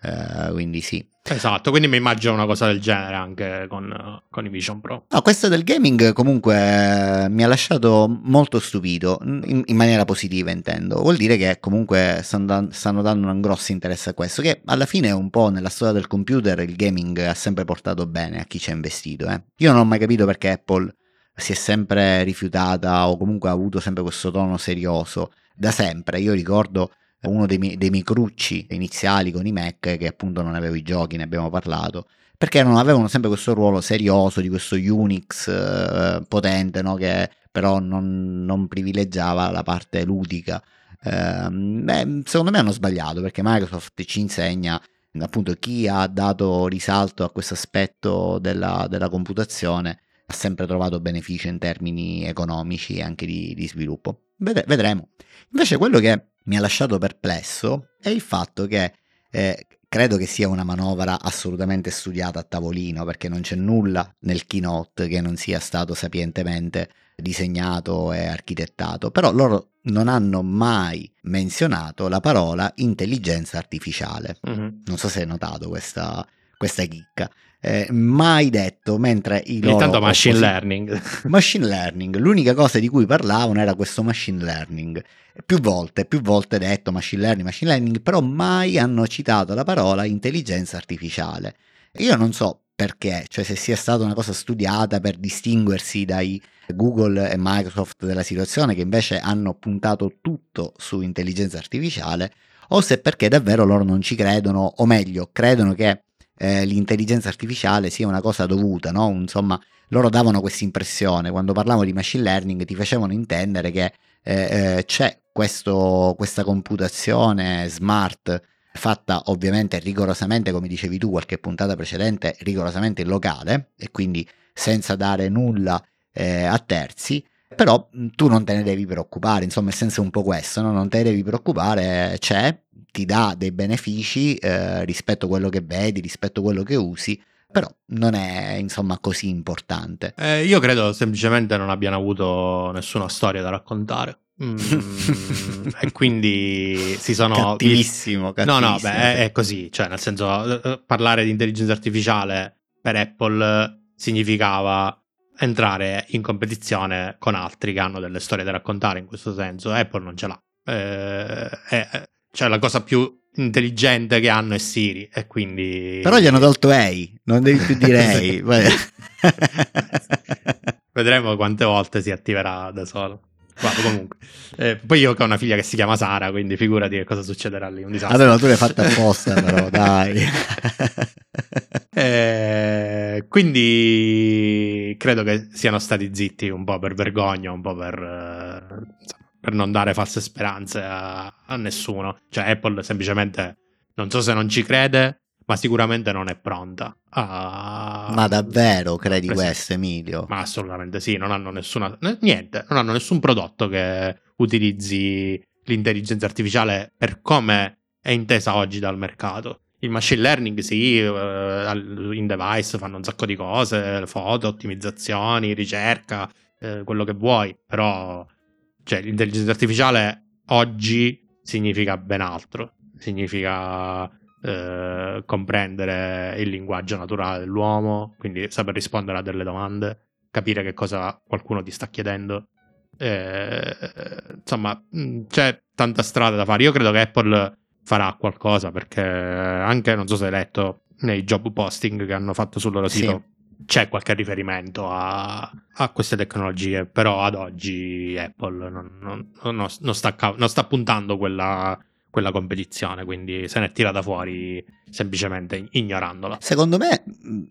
Speaker 3: Uh, quindi sì.
Speaker 4: Esatto, quindi mi immagino una cosa del genere anche con, con, i Vision Pro.
Speaker 3: No, questa del gaming comunque mi ha lasciato molto stupito, in, in maniera positiva intendo. Vuol dire che comunque stanno, stanno, dando un grosso interesse a questo, che alla fine è un po' nella storia del computer il gaming ha sempre portato bene a chi ci ha investito. Eh. Io non ho mai capito perché Apple si è sempre rifiutata o comunque ha avuto sempre questo tono serioso da sempre. Io ricordo uno dei miei, dei miei crucci iniziali con i Mac, che appunto non avevo i giochi, ne abbiamo parlato, perché non avevano sempre questo ruolo serioso di questo Unix eh, potente, no? che però non, non, privilegiava la parte ludica. Eh, beh, secondo me hanno sbagliato perché Microsoft ci insegna appunto chi ha dato risalto a questo aspetto della, della computazione ha sempre trovato benefici in termini economici e anche di, di sviluppo. vedremo. Invece quello che mi ha lasciato perplesso è il fatto che eh, credo che sia una manovra assolutamente studiata a tavolino perché non c'è nulla nel keynote che non sia stato sapientemente disegnato e architettato, però loro non hanno mai menzionato la parola intelligenza artificiale. Mm-hmm. Non so se hai notato questa, questa chicca. Eh, mai detto mentre i loro
Speaker 4: intanto machine opposi- learning
Speaker 3: machine learning l'unica cosa di cui parlavano era questo machine learning più volte più volte detto machine learning machine learning però mai hanno citato la parola intelligenza artificiale io non so perché cioè se sia stata una cosa studiata per distinguersi dai Google e Microsoft della situazione che invece hanno puntato tutto su intelligenza artificiale o se perché davvero loro non ci credono o meglio credono che eh, l'intelligenza artificiale sia una cosa dovuta, no? Insomma, loro davano questa impressione, quando parlavano di machine learning ti facevano intendere che eh, eh, c'è questo, questa computazione smart fatta ovviamente rigorosamente, come dicevi tu qualche puntata precedente, rigorosamente locale e quindi senza dare nulla eh, a terzi, però tu non te ne devi preoccupare, insomma il senso è un po' questo, no? non te ne devi preoccupare, c'è, ti dà dei benefici eh, rispetto a quello che vedi, rispetto a quello che usi, però non è insomma così importante.
Speaker 4: Eh, io credo semplicemente non abbiano avuto nessuna storia da raccontare. Mm, e quindi si sono
Speaker 3: cattivissimo, cattivissimo.
Speaker 4: no no beh è, è così cioè nel senso parlare di intelligenza artificiale per Apple significava entrare in competizione con altri che hanno delle storie da raccontare in questo senso Apple non ce l'ha eh, eh, cioè la cosa più intelligente che hanno è Siri e quindi...
Speaker 3: Però gli hanno tolto Ei, non devi più dire Ei.
Speaker 4: Vedremo quante volte si attiverà da solo. Guarda, comunque. Eh, poi io ho una figlia che si chiama Sara, quindi figurati che cosa succederà lì. Un disastro.
Speaker 3: Vabbè, ma tu l'hai fatta apposta, però, dai.
Speaker 4: eh, quindi credo che siano stati zitti un po' per vergogna, un po' per... Eh, per non dare false speranze a, a nessuno. Cioè Apple semplicemente non so se non ci crede, ma sicuramente non è pronta. A...
Speaker 3: Ma davvero credi questo, Emilio?
Speaker 4: Ma assolutamente sì, non hanno nessuna niente, non hanno nessun prodotto che utilizzi l'intelligenza artificiale per come è intesa oggi dal mercato. Il machine learning, sì, eh, in device fanno un sacco di cose, foto, ottimizzazioni, ricerca, eh, quello che vuoi, però cioè l'intelligenza artificiale oggi significa ben altro. Significa eh, comprendere il linguaggio naturale dell'uomo, quindi saper rispondere a delle domande, capire che cosa qualcuno ti sta chiedendo. Eh, insomma, mm, c'è tanta strada da fare. Io credo che Apple farà qualcosa perché anche, non so se hai letto, nei job posting che hanno fatto sul loro sito. Sì c'è qualche riferimento a, a, queste tecnologie, però ad oggi Apple non, non, non, non sta, sta, puntando quella, quella competizione, quindi se n'è tirata fuori semplicemente ignorandola.
Speaker 3: Secondo me,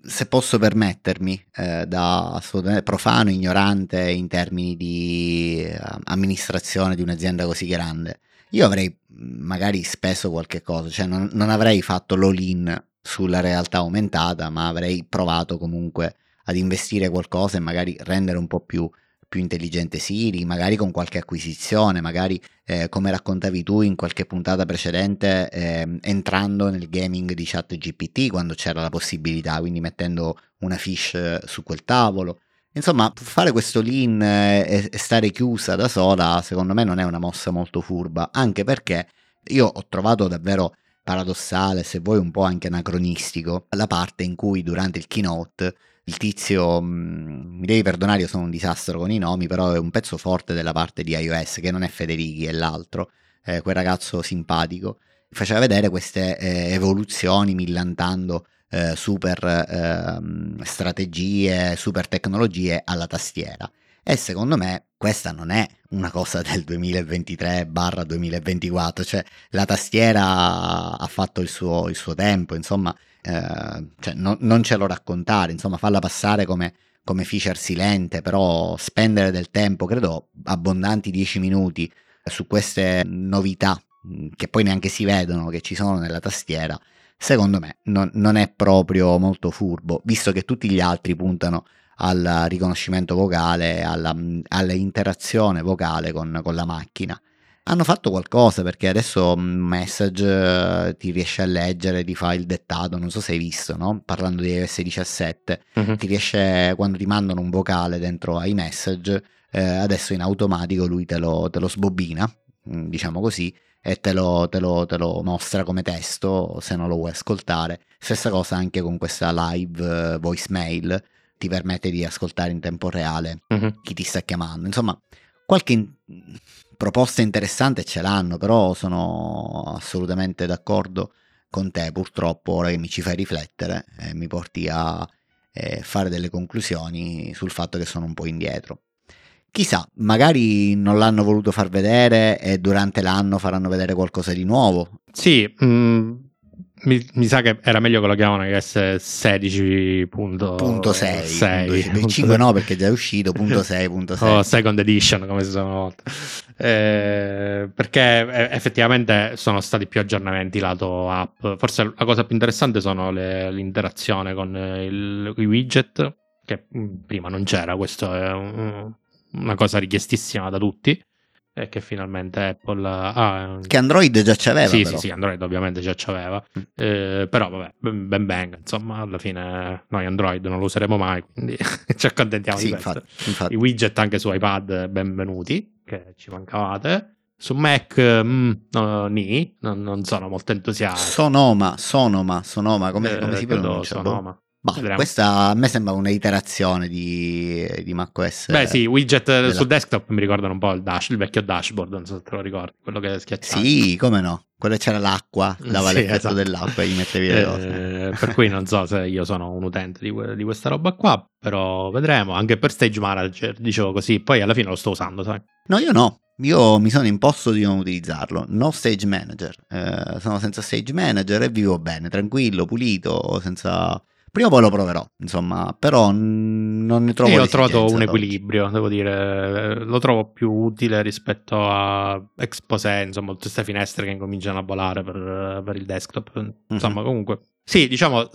Speaker 3: se posso permettermi, eh, da assolutamente profano, ignorante in termini di eh, amministrazione di un'azienda così grande, io avrei magari speso qualche cosa, cioè non, non avrei fatto l'all-in sulla realtà aumentata, ma avrei provato comunque ad investire qualcosa e magari rendere un po' più, più intelligente Siri, magari con qualche acquisizione, magari eh, come raccontavi tu in qualche puntata precedente, eh, entrando nel gaming di chat GPT quando c'era la possibilità, quindi mettendo una fish su quel tavolo. Insomma, fare questo lean e, e stare chiusa da sola, secondo me non è una mossa molto furba, anche perché io ho trovato davvero paradossale, se vuoi un po' anche anacronistico, la parte in cui durante il keynote il tizio, mm, mi devi perdonare, io sono un disastro con i nomi, però è un pezzo forte della parte di iOS, che non è Federichi, è l'altro, eh, quel ragazzo simpatico, faceva vedere queste eh, evoluzioni millantando eh, super ehm, strategie, super tecnologie alla tastiera. E secondo me questa non è una cosa del 2023-2024, cioè la tastiera ha fatto il suo, il suo tempo, insomma, eh, cioè, no, non ce lo raccontare, insomma, farla passare come, come feature silente, però spendere del tempo, credo abbondanti 10 minuti su queste novità che poi neanche si vedono che ci sono nella tastiera, secondo me non, non è proprio molto furbo, visto che tutti gli altri puntano al riconoscimento vocale, alla, all'interazione vocale con, con, la macchina. Hanno fatto qualcosa perché adesso Message eh, ti riesce a leggere, ti fa il dettato, non so se hai visto, no? parlando di iOS 17, uh-huh. ti riesce quando ti mandano un vocale dentro iMessage, eh, adesso in automatico lui te lo, te lo sbobina, diciamo così, e te lo, te, lo, te lo, mostra come testo se non lo vuoi ascoltare. Stessa cosa anche con questa live uh, voicemail ti permette di ascoltare in tempo reale uh-huh. chi ti sta chiamando. Insomma, qualche in- proposta interessante ce l'hanno, però sono assolutamente d'accordo con te. Purtroppo, ora che mi ci fai riflettere, eh, mi porti a eh, fare delle conclusioni sul fatto che sono un po' indietro. Chissà, magari non l'hanno voluto far vedere e durante l'anno faranno vedere qualcosa di nuovo.
Speaker 4: Sì, mh, mm, mi, mi, sa che era meglio che lo chiamano che essere 16.6
Speaker 3: 5 no perché già è uscito punto 6 punto 6
Speaker 4: oh, second edition come si una volta. Eh, perché eh, effettivamente sono stati più aggiornamenti lato app. Forse la cosa più interessante sono le, l'interazione con il, i widget che mm, prima non c'era questo è un, una cosa richiestissima da tutti e che finalmente Apple ha...
Speaker 3: Che Android già c'aveva.
Speaker 4: Sì,
Speaker 3: però.
Speaker 4: sì, sì, Android ovviamente già c'aveva. Mm. Eh, però vabbè, ben bang, insomma, alla fine noi Android non lo useremo mai, quindi ci accontentiamo sì, di questo. Infatti, infatti. I widget anche su iPad benvenuti, che ci mancavate. Su Mac, mm, no, ni, non, non, sono molto entusiasta.
Speaker 3: Sonoma, Sonoma, Sonoma, come, eh, come si pronuncia? Boh. Bah, questa a me sembra un'iterazione di, di macOS.
Speaker 4: Beh, sì, widget della... sul desktop mi ricordano un po' il, dash, il vecchio dashboard, non so se te lo ricordi, quello che schiacciavi.
Speaker 3: Sì, come no? Quello c'era l'acqua, dava sì, l'effetto esatto. dell'acqua e gli mettevi le cose.
Speaker 4: Eh, per cui non so se io sono un utente di, di, questa roba qua, però vedremo. Anche per Stage Manager, dicevo così, poi alla fine lo sto usando, sai?
Speaker 3: No, io no. Io mi sono imposto di non utilizzarlo. No Stage Manager. Eh, sono senza Stage Manager e vivo bene, tranquillo, pulito, senza Prima o poi lo proverò, insomma, però non ne trovo
Speaker 4: Io ho trovato un equilibrio, devo dire, lo trovo più utile rispetto a Exposé, insomma, tutte queste finestre che incominciano a volare per, per il desktop. Insomma, mm-hmm. comunque, sì, diciamo,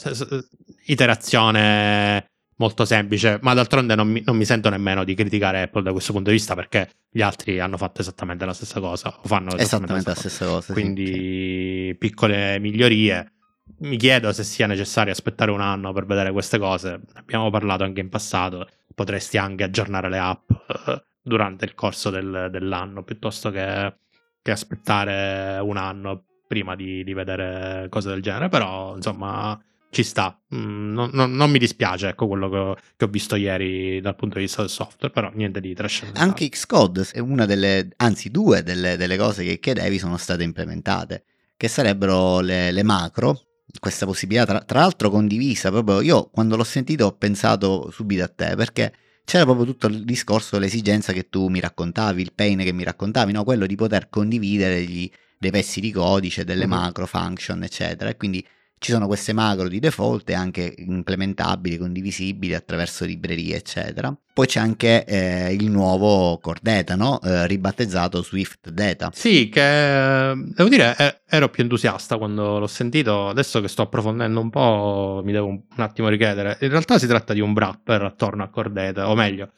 Speaker 4: iterazione molto semplice, ma d'altronde non mi, non mi, sento nemmeno di criticare Apple da questo punto di vista perché gli altri hanno fatto esattamente la stessa cosa, o fanno
Speaker 3: esattamente, esattamente la stessa cosa. cosa
Speaker 4: Quindi
Speaker 3: sì,
Speaker 4: piccole migliorie mi chiedo se sia necessario aspettare un anno per vedere queste cose. Abbiamo parlato anche in passato. Potresti anche aggiornare le app uh, durante il corso del, dell'anno piuttosto che che aspettare un anno prima di, di vedere cose del genere, però insomma ci sta. Mm, non, non, non, mi dispiace, ecco, quello che ho, che ho, visto ieri dal punto di vista del software, però niente di trascendentale.
Speaker 3: Anche Xcode è una delle, anzi due delle, delle, cose che chiedevi sono state implementate, che sarebbero le, le macro, questa possibilità tra, tra, l'altro condivisa, proprio io quando l'ho sentito ho pensato subito a te, perché c'era proprio tutto il discorso, l'esigenza che tu mi raccontavi, il pain che mi raccontavi, no? quello di poter condividere gli, dei pezzi di codice, delle mm-hmm. macro function, eccetera, e quindi ci sono queste macro di default anche implementabili, condivisibili attraverso librerie, eccetera. Poi c'è anche eh, il nuovo Core Data, no? eh, ribattezzato Swift Data.
Speaker 4: Sì, che devo dire eh, ero più entusiasta quando l'ho sentito. Adesso che sto approfondendo un po', mi devo un, un attimo richiedere. In realtà si tratta di un wrapper attorno a Core Data, o meglio,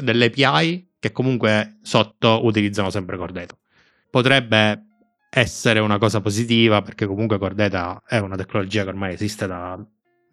Speaker 4: delle API che comunque sotto utilizzano sempre Core Data. Potrebbe essere una cosa positiva perché comunque Cordeta è una tecnologia che ormai esiste da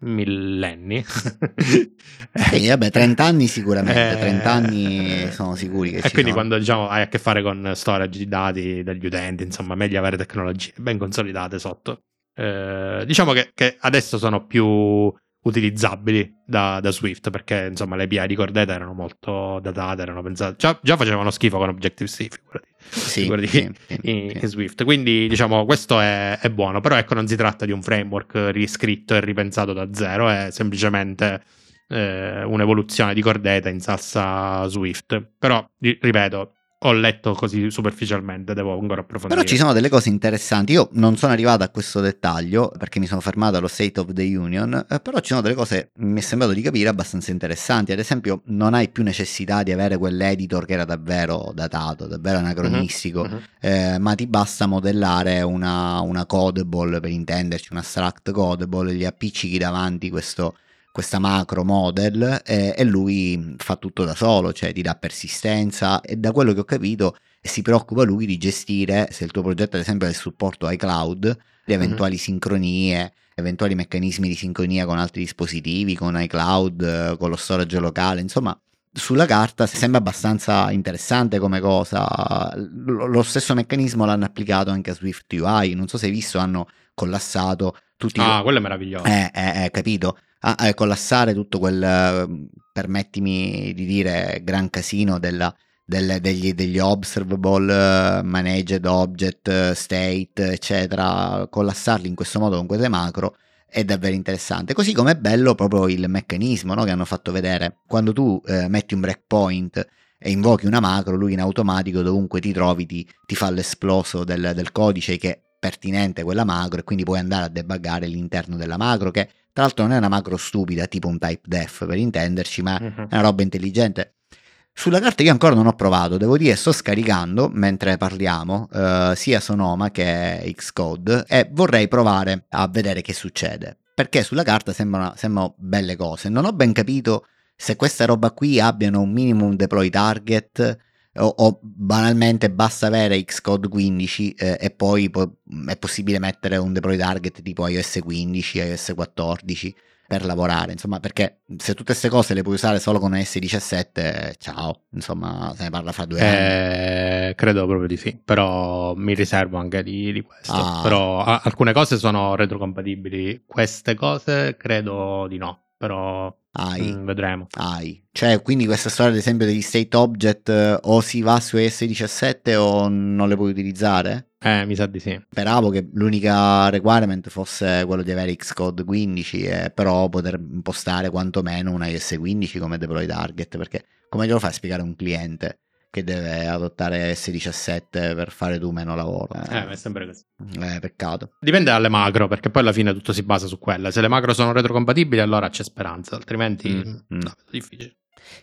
Speaker 4: millenni.
Speaker 3: sì, vabbè, 30 anni sicuramente, 30 eh, anni sono sicuri che
Speaker 4: E quindi sono. quando diciamo hai a che fare con storage di dati degli utenti, insomma, meglio avere tecnologie ben consolidate sotto. Eh, diciamo che, che, adesso sono più utilizzabili da, da, Swift perché insomma le API di Cordeta erano molto datate, erano pensate, già, già facevano schifo con Objective-C, figurati,
Speaker 3: sì,
Speaker 4: in, sì. in, Swift. Quindi diciamo questo è, è, buono, però ecco non si tratta di un framework riscritto e ripensato da zero, è semplicemente eh, un'evoluzione di Cordeta in salsa Swift. Però ripeto, ho letto così superficialmente, devo ancora approfondire.
Speaker 3: Però ci sono delle cose interessanti. Io non sono arrivato a questo dettaglio perché mi sono fermato allo State of the Union, eh, però ci sono delle cose, mi è sembrato di capire, abbastanza interessanti. Ad esempio, non hai più necessità di avere quell'editor che era davvero datato, davvero anacronistico, uh-huh, uh-huh. Eh, ma ti basta modellare una, una codable, per intenderci, una struct codable, gli appiccichi davanti questo questa macro model eh, e lui fa tutto da solo, cioè ti dà persistenza e da quello che ho capito si preoccupa lui di gestire, se il tuo progetto ad esempio è il supporto iCloud, le mhm. eventuali mm-hmm. sincronie, eventuali meccanismi di sincronia con altri dispositivi, con iCloud, con lo storage locale, insomma sulla carta sembra abbastanza interessante come cosa. Lo stesso meccanismo l'hanno applicato anche a Swift UI. Non so se hai visto, hanno collassato tutti.
Speaker 4: Ah, i... quello è meraviglioso.
Speaker 3: Eh, eh, eh, capito a, a collassare tutto quel, permettimi di dire, gran casino della, del, degli, degli, observable, managed object, state, eccetera, collassarli in questo modo con queste macro è davvero interessante. Così come è bello proprio il meccanismo no, che hanno fatto vedere. Quando tu eh, metti un breakpoint e invochi una macro, lui in automatico dovunque ti trovi ti, ti fa l'esploso del, del, codice che è pertinente quella macro e quindi puoi andare a debuggare l'interno della macro che tra l'altro non è una macro stupida, tipo un type def per intenderci, ma uh-huh. è una roba intelligente. Sulla carta io ancora non ho provato, devo dire sto scaricando mentre parliamo uh, sia Sonoma che Xcode e vorrei provare a vedere che succede, perché sulla carta sembrano, sembrano belle cose. Non ho ben capito se questa roba qui abbiano un minimum deploy target o, o banalmente basta avere Xcode 15 eh, e poi po- è possibile mettere un deploy target tipo iOS 15, iOS 14 per lavorare, insomma, perché se tutte queste cose le puoi usare solo con iOS 17, ciao, insomma, se ne parla fra due
Speaker 4: eh, anni. Credo proprio di sì, però mi riservo anche di, di questo. Ah. Però a- alcune cose sono retrocompatibili, queste cose credo di no, però
Speaker 3: hai.
Speaker 4: Mm, vedremo.
Speaker 3: Hai. Cioè, quindi questa storia, ad esempio, degli state object eh, o si va su ES17 o non le puoi utilizzare?
Speaker 4: Eh, mi sa di sì.
Speaker 3: Speravo che l'unica requirement fosse quello di avere Xcode 15, eh, però poter impostare quantomeno una ES15 come deploy target, perché come glielo fai a spiegare a un cliente? Che deve adottare S17 per fare tu meno lavoro.
Speaker 4: Eh, è sempre così.
Speaker 3: Eh, peccato.
Speaker 4: Dipende dalle macro, perché poi alla fine tutto si basa su quella. Se le macro sono retrocompatibili, allora c'è speranza, altrimenti mm. no, è difficile.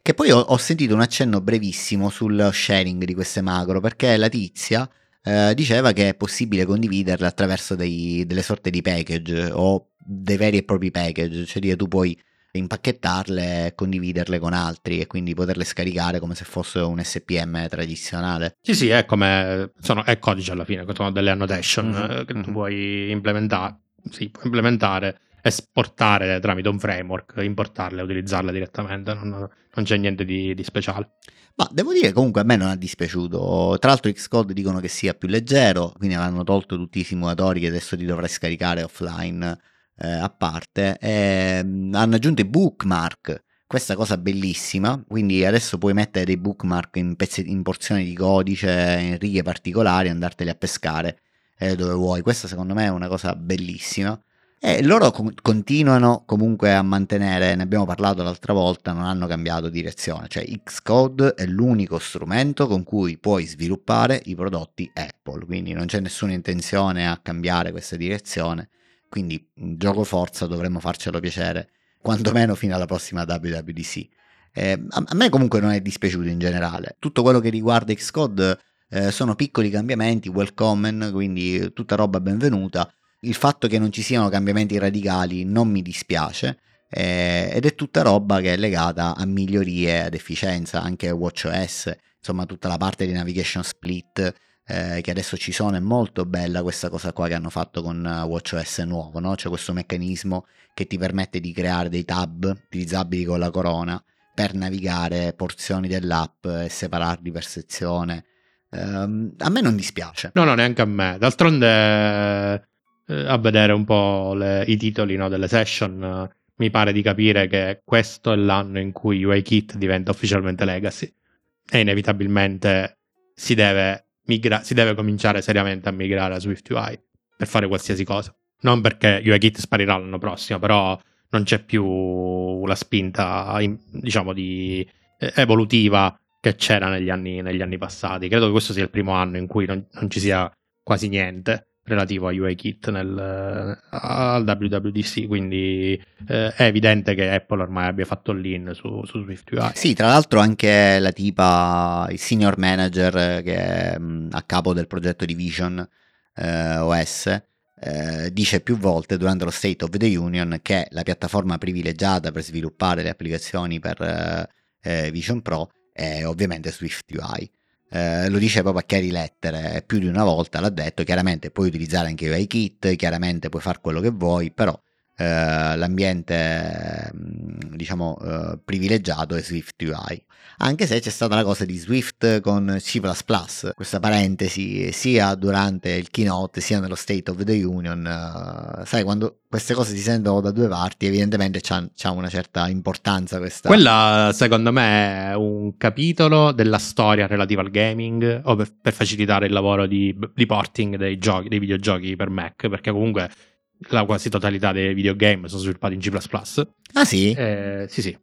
Speaker 3: Che poi ho, ho, sentito un accenno brevissimo sul sharing di queste macro, perché la tizia eh, diceva che è possibile condividerle attraverso dei, delle sorte di package o dei veri e propri package, cioè tu puoi impacchettarle e condividerle con altri e quindi poterle scaricare come se fosse un SPM tradizionale.
Speaker 4: Sì, sì, è come sono, è codice alla fine, sono delle annotation mm-hmm. che tu mhm. puoi implementare, sì, puoi implementare esportare tramite un framework, importarle e utilizzarle direttamente, non, non c'è niente di, di speciale.
Speaker 3: Ma devo dire comunque a me non è dispiaciuto. Tra l'altro Xcode dicono che sia più leggero, quindi avranno tolto tutti i simulatori che adesso ti dovrai scaricare offline eh, a parte. E, mm, hanno aggiunto i bookmark, questa cosa bellissima, quindi adesso puoi mettere dei bookmark in, pezzi, in porzioni di codice, in righe particolari, andarteli a pescare eh, dove vuoi. Questa secondo me è una cosa bellissima. E loro com- continuano comunque a mantenere, ne abbiamo parlato l'altra volta, non hanno cambiato direzione, cioè Xcode è l'unico strumento con cui puoi sviluppare i prodotti Apple, quindi non c'è nessuna intenzione a cambiare questa direzione, quindi gioco forza dovremmo farcelo piacere, quantomeno fino alla prossima WWDC. Eh, a, me comunque non è dispiaciuto in generale, tutto quello che riguarda Xcode eh, sono piccoli cambiamenti, welcome, quindi tutta roba benvenuta il fatto che non ci siano cambiamenti radicali non mi dispiace eh, ed è tutta roba che è legata a migliorie ad efficienza, anche WatchOS, insomma tutta la parte di navigation split eh, che adesso ci sono è molto bella questa cosa qua che hanno fatto con WatchOS nuovo, no? c'è questo meccanismo che ti permette di creare dei tab utilizzabili con la corona per navigare porzioni dell'app e separarli per sezione. Um, a me non dispiace.
Speaker 4: No, no, neanche a me. D'altronde eh, a vedere un po' le, i titoli no, delle session, eh, mi pare di capire che questo è l'anno in cui UIKit diventa ufficialmente legacy e inevitabilmente si deve, migra- si deve cominciare seriamente a migrare a SwiftUI per fare qualsiasi cosa. Non perché UIKit sparirà l'anno prossimo, però non c'è più la spinta, diciamo, di, eh, evolutiva che c'era negli anni, negli anni, passati. Credo che questo sia il primo anno in cui non, non ci sia quasi niente relativo a UIKit nel, al WWDC, quindi eh, è evidente che Apple ormai abbia fatto l'in su, su SwiftUI.
Speaker 3: Sì, tra l'altro anche la tipa, il senior manager che è a capo del progetto di Vision eh, OS, eh, dice più volte durante lo State of the Union che la piattaforma privilegiata per sviluppare le applicazioni per eh, Vision Pro è ovviamente SwiftUI eh, lo dice proprio a chiari lettere, più di una volta l'ha detto, chiaramente puoi utilizzare anche UIKit, chiaramente puoi fare quello che vuoi, però eh, l'ambiente mm, diciamo eh, privilegiato è Swift UI anche se c'è stata la cosa di Swift con C++ questa parentesi sia durante il keynote sia nello State of the Union uh, sai quando queste cose si sentono da due parti evidentemente c'ha, una certa importanza questa
Speaker 4: quella secondo me è un capitolo della storia relativa al gaming o per, per facilitare il lavoro di, di porting dei, giochi, dei videogiochi per Mac perché comunque la quasi totalità dei videogame sono sviluppati in C++.
Speaker 3: Ah sì?
Speaker 4: Eh, sì, sì.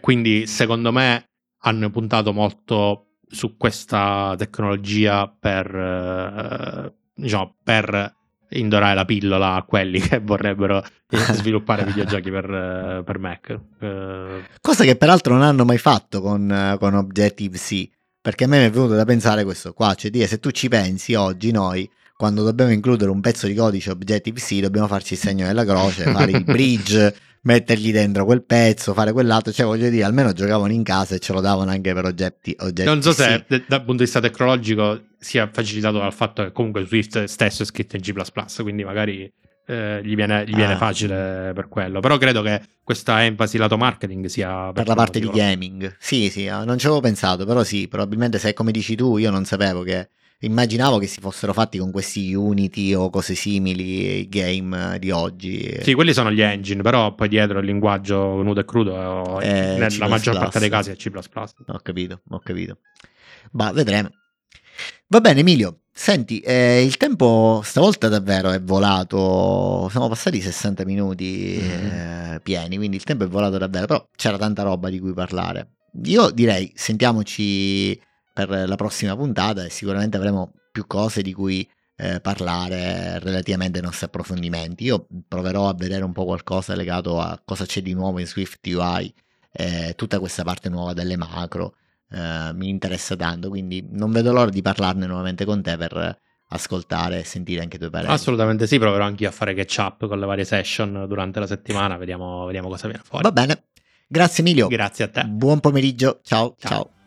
Speaker 4: Quindi secondo me hanno puntato molto su questa tecnologia per, eh, diciamo, per indorare la pillola a quelli che vorrebbero sviluppare videogiochi per, eh, per Mac.
Speaker 3: Eh, Cosa che peraltro non hanno mai fatto con, con Objective-C, perché a me mi è venuto da pensare questo qua, cioè dire se tu ci pensi oggi noi quando dobbiamo includere un pezzo di codice Objective-C dobbiamo farci il segno della croce, fare il bridge, mettergli dentro quel pezzo, fare quell'altro, cioè voglio dire, almeno giocavano in casa e ce lo davano anche per oggetti. oggetti
Speaker 4: non so se dal punto di vista tecnologico sia facilitato dal fatto che comunque Swift stesso è scritto in C++, quindi magari eh, gli, viene, gli viene ah. facile per quello. Però credo che questa enfasi lato marketing sia
Speaker 3: per, per la parte motivo. di gaming. Sì, sì, ah, non ci avevo pensato, però sì, probabilmente se come dici tu, io non sapevo che immaginavo che si fossero fatti con questi Unity o cose simili i game di oggi.
Speaker 4: Sì, quelli sono gli engine, però poi dietro il linguaggio nudo e crudo eh, nella maggior parte dei casi è C++.
Speaker 3: Ho capito, ho capito. Ma vedremo. Va bene Emilio, senti, eh, il tempo stavolta davvero è volato, siamo passati 60 minuti mm-hmm. eh, pieni, quindi il tempo è volato davvero, però c'era tanta roba di cui parlare. Io direi sentiamoci per la prossima puntata e sicuramente avremo più cose di cui eh, parlare relativamente ai nostri approfondimenti. Io proverò a vedere un po' qualcosa legato a cosa c'è di nuovo in Swift UI, eh, tutta questa parte nuova delle macro. Eh, mi interessa tanto, quindi non vedo l'ora di parlarne nuovamente con te per ascoltare e sentire anche i tuoi pareri.
Speaker 4: Assolutamente sì, proverò anche io a fare catch up con le varie session durante la settimana, vediamo, vediamo cosa viene fuori.
Speaker 3: Va bene. Grazie Emilio.
Speaker 4: Grazie a te.
Speaker 3: Buon pomeriggio. ciao. ciao. ciao.